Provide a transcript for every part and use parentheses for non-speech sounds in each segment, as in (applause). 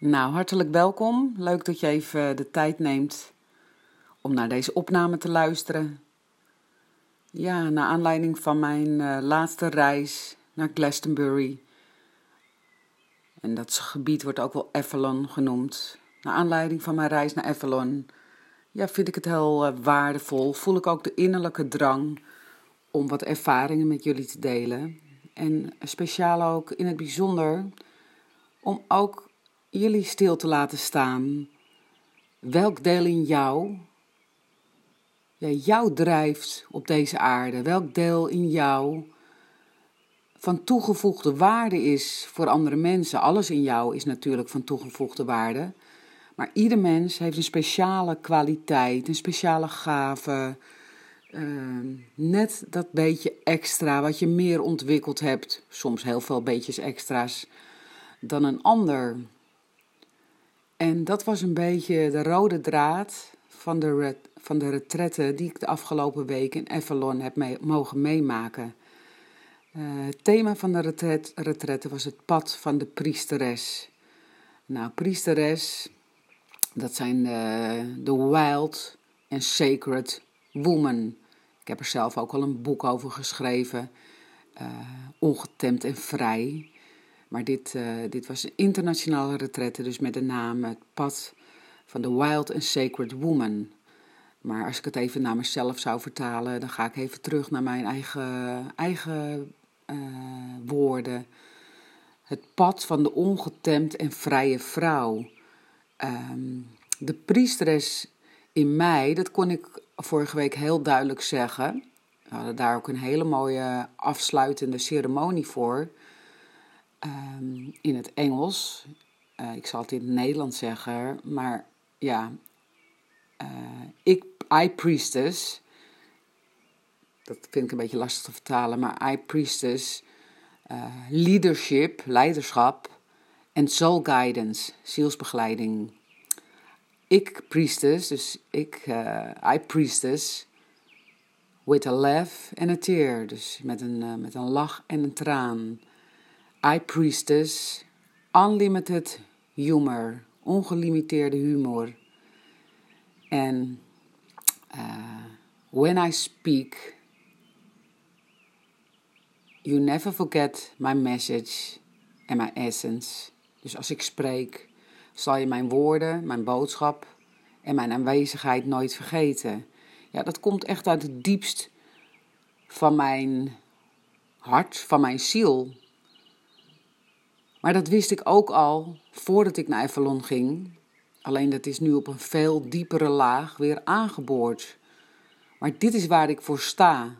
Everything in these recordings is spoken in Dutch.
Nou, hartelijk welkom. Leuk dat je even de tijd neemt om naar deze opname te luisteren. Ja, naar aanleiding van mijn uh, laatste reis naar Glastonbury. En dat gebied wordt ook wel Avalon genoemd. Naar aanleiding van mijn reis naar Avalon, ja, vind ik het heel uh, waardevol. Voel ik ook de innerlijke drang om wat ervaringen met jullie te delen. En speciaal ook in het bijzonder om ook jullie stil te laten staan. Welk deel in jou, ja, jou drijft op deze aarde? Welk deel in jou van toegevoegde waarde is voor andere mensen? Alles in jou is natuurlijk van toegevoegde waarde. Maar ieder mens heeft een speciale kwaliteit, een speciale gave. Uh, net dat beetje extra wat je meer ontwikkeld hebt, soms heel veel beetjes extra's, dan een ander. En dat was een beetje de rode draad van de, van de retretten die ik de afgelopen week in Avalon heb mogen meemaken. Uh, het thema van de retret, retretten was het pad van de priesteres. Nou, priesteres, dat zijn de, de wild en sacred woman. Ik heb er zelf ook al een boek over geschreven, uh, Ongetemd en Vrij. Maar dit, uh, dit was een internationale retraite, dus met de naam Het Pad van de Wild and Sacred Woman. Maar als ik het even naar mezelf zou vertalen, dan ga ik even terug naar mijn eigen, eigen uh, woorden. Het pad van de ongetemd en vrije vrouw. Um, de priesteres in mij, dat kon ik vorige week heel duidelijk zeggen. We hadden daar ook een hele mooie afsluitende ceremonie voor. Um, in het Engels. Uh, ik zal het in het Nederlands zeggen, maar ja, uh, ik, I priestess, dat vind ik een beetje lastig te vertalen, maar I priestess, uh, leadership, leiderschap en soul guidance, zielsbegeleiding. Ik priestess, dus ik, I priestess, with a laugh and a tear, dus met een, met een lach en een traan. I Priestess, Unlimited Humor, ongelimiteerde humor. En uh, when I speak, you never forget my message and my essence. Dus als ik spreek, zal je mijn woorden, mijn boodschap en mijn aanwezigheid nooit vergeten. Ja, dat komt echt uit het diepst van mijn hart, van mijn ziel. Maar dat wist ik ook al voordat ik naar Avalon ging. Alleen dat is nu op een veel diepere laag weer aangeboord. Maar dit is waar ik voor sta.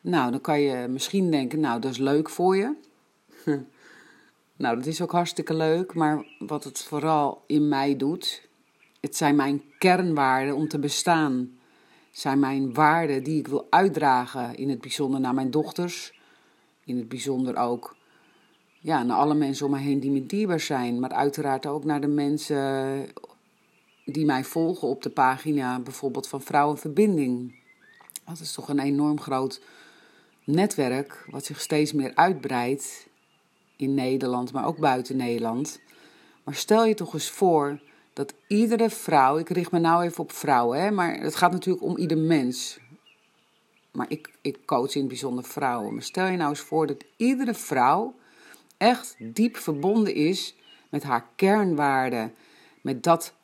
Nou, dan kan je misschien denken, nou, dat is leuk voor je. (laughs) nou, dat is ook hartstikke leuk, maar wat het vooral in mij doet, het zijn mijn kernwaarden om te bestaan. Het zijn mijn waarden die ik wil uitdragen, in het bijzonder naar mijn dochters, in het bijzonder ook ja, naar alle mensen om me heen die me dierbaar zijn. Maar uiteraard ook naar de mensen die mij volgen op de pagina, bijvoorbeeld van Vrouwenverbinding. Dat is toch een enorm groot netwerk wat zich steeds meer uitbreidt in Nederland, maar ook buiten Nederland. Maar stel je toch eens voor dat iedere vrouw, ik richt me nou even op vrouwen, hè, maar het gaat natuurlijk om ieder mens. Maar ik, ik coach in het bijzonder vrouwen. Maar stel je nou eens voor dat iedere vrouw echt diep verbonden is met haar kernwaarden, met dat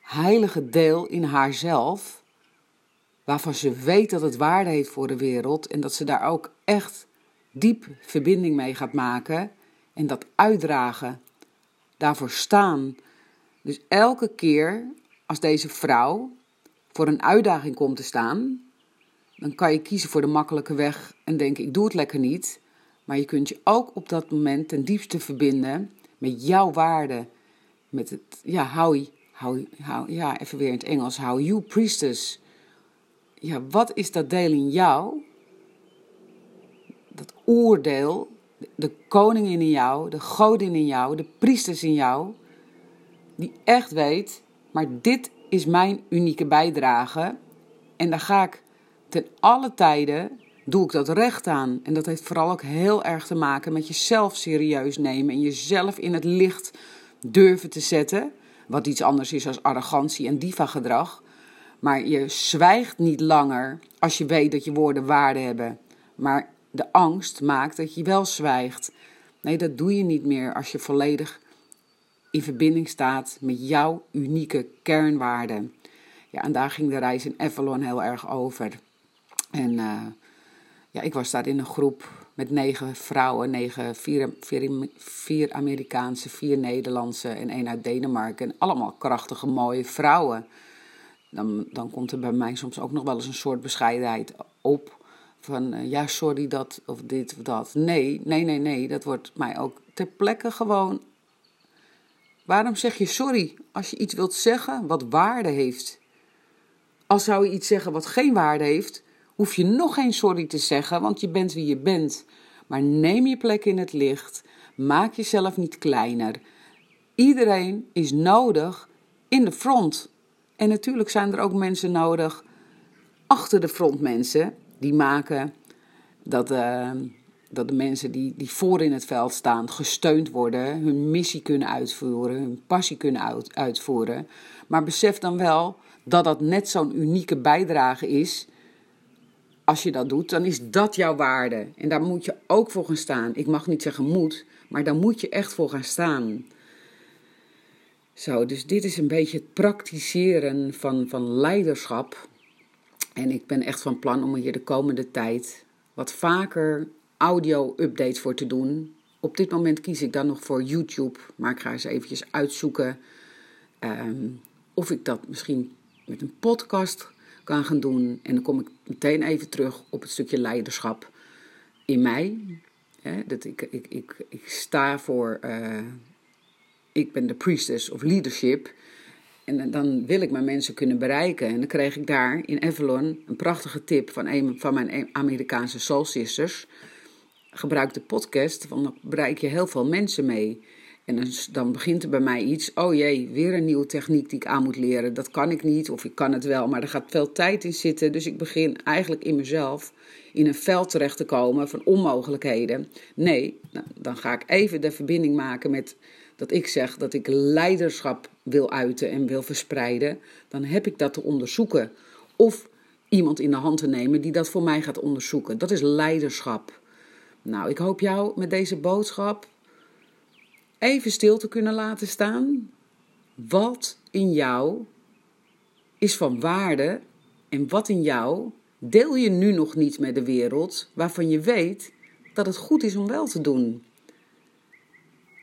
heilige deel in haarzelf, waarvan ze weet dat het waarde heeft voor de wereld en dat ze daar ook echt diep verbinding mee gaat maken en dat uitdragen, daarvoor staan. Dus elke keer als deze vrouw voor een uitdaging komt te staan, dan kan je kiezen voor de makkelijke weg en denken: ik doe het lekker niet. Maar je kunt je ook op dat moment ten diepste verbinden met jouw waarde. Met het, ja, how, how, how, ja, even weer in het Engels. How you priestess. Ja, wat is dat deel in jou? Dat oordeel, de koningin in jou, de godin in jou, de priesters in jou. Die echt weet, maar dit is mijn unieke bijdrage. En daar ga ik ten alle tijden doe ik dat recht aan. En dat heeft vooral ook heel erg te maken met jezelf serieus nemen en jezelf in het licht durven te zetten. Wat iets anders is als arrogantie en diva-gedrag. Maar je zwijgt niet langer als je weet dat je woorden waarde hebben. Maar de angst maakt dat je wel zwijgt. Nee, dat doe je niet meer als je volledig in verbinding staat met jouw unieke kernwaarden. Ja, en daar ging de reis in Avalon heel erg over. En uh, ja, ik was daar in een groep met negen vrouwen, negen, vier, vier, vier Amerikaanse, vier Nederlandse en één uit Denemarken. En allemaal krachtige, mooie vrouwen. Dan, dan komt er bij mij soms ook nog wel eens een soort bescheidenheid op. Van uh, ja, sorry dat of dit of dat. Nee, nee, nee, nee. Dat wordt mij ook ter plekke gewoon. Waarom zeg je sorry als je iets wilt zeggen wat waarde heeft? Als zou je iets zeggen wat geen waarde heeft, hoef je nog geen sorry te zeggen, want je bent wie je bent. Maar neem je plek in het licht. Maak jezelf niet kleiner. Iedereen is nodig in de front. En natuurlijk zijn er ook mensen nodig achter de frontmensen die maken dat, uh, dat de mensen die, die voor in het veld staan gesteund worden, hun missie kunnen uitvoeren, hun passie kunnen uitvoeren. Maar besef dan wel dat dat net zo'n unieke bijdrage is. Als je dat doet, dan is dat jouw waarde. En daar moet je ook voor gaan staan. Ik mag niet zeggen moet, maar daar moet je echt voor gaan staan. Zo, dus dit is een beetje het praktiseren van, van leiderschap. En ik ben echt van plan om hier de komende tijd wat vaker audio-updates voor te doen. Op dit moment kies ik dan nog voor YouTube, maar ik ga eens eventjes uitzoeken ehm, of ik dat misschien met een podcast kan gaan doen. En dan kom ik meteen even terug op het stukje leiderschap in mij. dat ik, ik, ik, ik sta voor, uh, ik ben de priestess of leadership. En dan wil ik mijn mensen kunnen bereiken. En dan kreeg ik daar in Avalon een prachtige tip van een van mijn Amerikaanse soul sisters. Gebruik de podcast, want dan bereik je heel veel mensen mee. En dan, begint er bij mij iets. Oh jee, weer een nieuwe techniek die ik aan moet leren. Dat kan ik niet, of ik kan het wel, maar er gaat veel tijd in zitten. Dus ik begin eigenlijk in mezelf in een veld terecht te komen van onmogelijkheden. Nee, nou, dan ga ik even de verbinding maken met dat ik zeg dat ik leiderschap wil uiten en wil verspreiden. Dan heb ik dat te onderzoeken. Of iemand in de hand te nemen die dat voor mij gaat onderzoeken. Dat is leiderschap. Nou, ik hoop jou met deze boodschap even stil te kunnen laten staan. Wat in jou is van waarde en wat in jou deel je nu nog niet met de wereld waarvan je weet dat het goed is om wel te doen.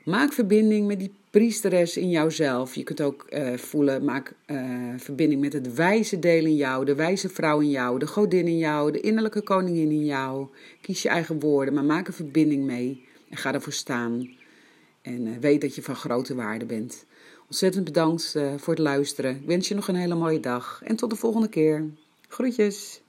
Maak verbinding met die priesteres in jouzelf. Je kunt ook uh, voelen, maak uh, verbinding met het wijze deel in jou, de wijze vrouw in jou, de godin in jou, de innerlijke koningin in jou. Kies je eigen woorden, maar maak een verbinding mee en ga ervoor staan. En uh, weet dat je van grote waarde bent. Ontzettend bedankt voor het luisteren. Ik wens je nog een hele mooie dag en tot de volgende keer. Groetjes!